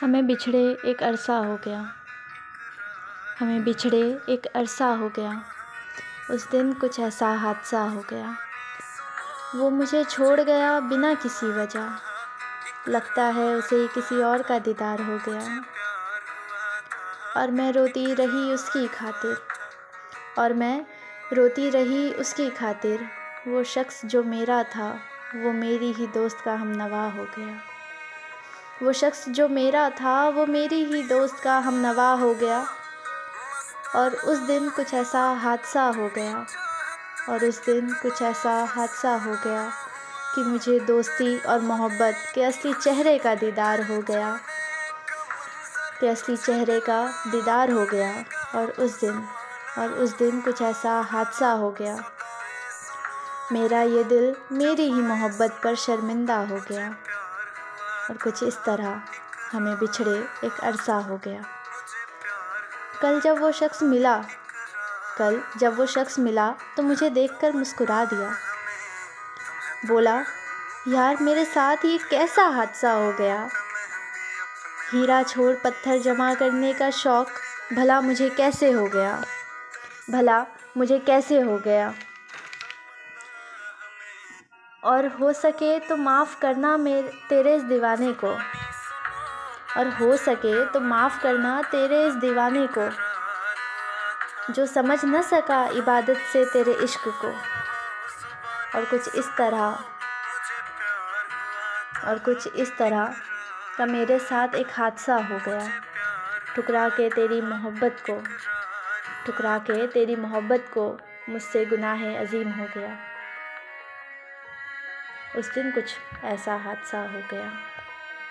हमें बिछड़े एक अरसा हो गया। हमें बिछड़े एक अरसा हो गया। उस दिन कुछ ऐसा हादसा हो गया। वो मुझे छोड़ गया बिना किसी वजह। लगता है उसे किसी और का दीदार हो गया। और मैं रोती रही उसकी खातिर। और मैं रोती रही उसकी खातिर। वो शख्स जो मेरा था, वो मेरी ही दोस्त का हम नवा हो गया। वो शख्स जो मेरा था, वो मेरी ही दोस्त का हम नवा हो गया। और उस दिन कुछ ऐसा हादसा हो गया। और उस दिन कुछ ऐसा हादसा हो गया कि मुझे दोस्ती और मोहब्बत के असली चेहरे का दीदार हो गया। के असली चेहरे का दीदार हो गया। और उस दिन, और उस दिन कुछ ऐसा हादसा हो गया। मेरा ये दिल मेरी ही मोहब्बत पर शर्मिंदा हो गया। और कुछ इस तरह हमें बिछड़े एक अरसा हो गया। कल जब वो शख्स मिला, कल जब वो शख्स मिला तो मुझे देखकर मुस्कुरा दिया। बोला, यार, मेरे साथ ये कैसा हादसा हो गया? हीरा छोड़ पत्थर जमा करने का शौक़ भला मुझे कैसे हो गया? भला मुझे कैसे हो गया? और हो सके तो माफ़ करना मेरे, तेरे इस दीवाने को। और हो सके तो माफ़ करना तेरे इस दीवाने को, जो समझ न सका इबादत से तेरे इश्क को। और कुछ इस तरह, और कुछ इस तरह का मेरे साथ एक हादसा हो गया। ठुकरा के तेरी मोहब्बत को, ठुकरा के तेरी मोहब्बत को मुझसे गुनाह अजीम हो गया। उस दिन कुछ ऐसा हादसा हो गया।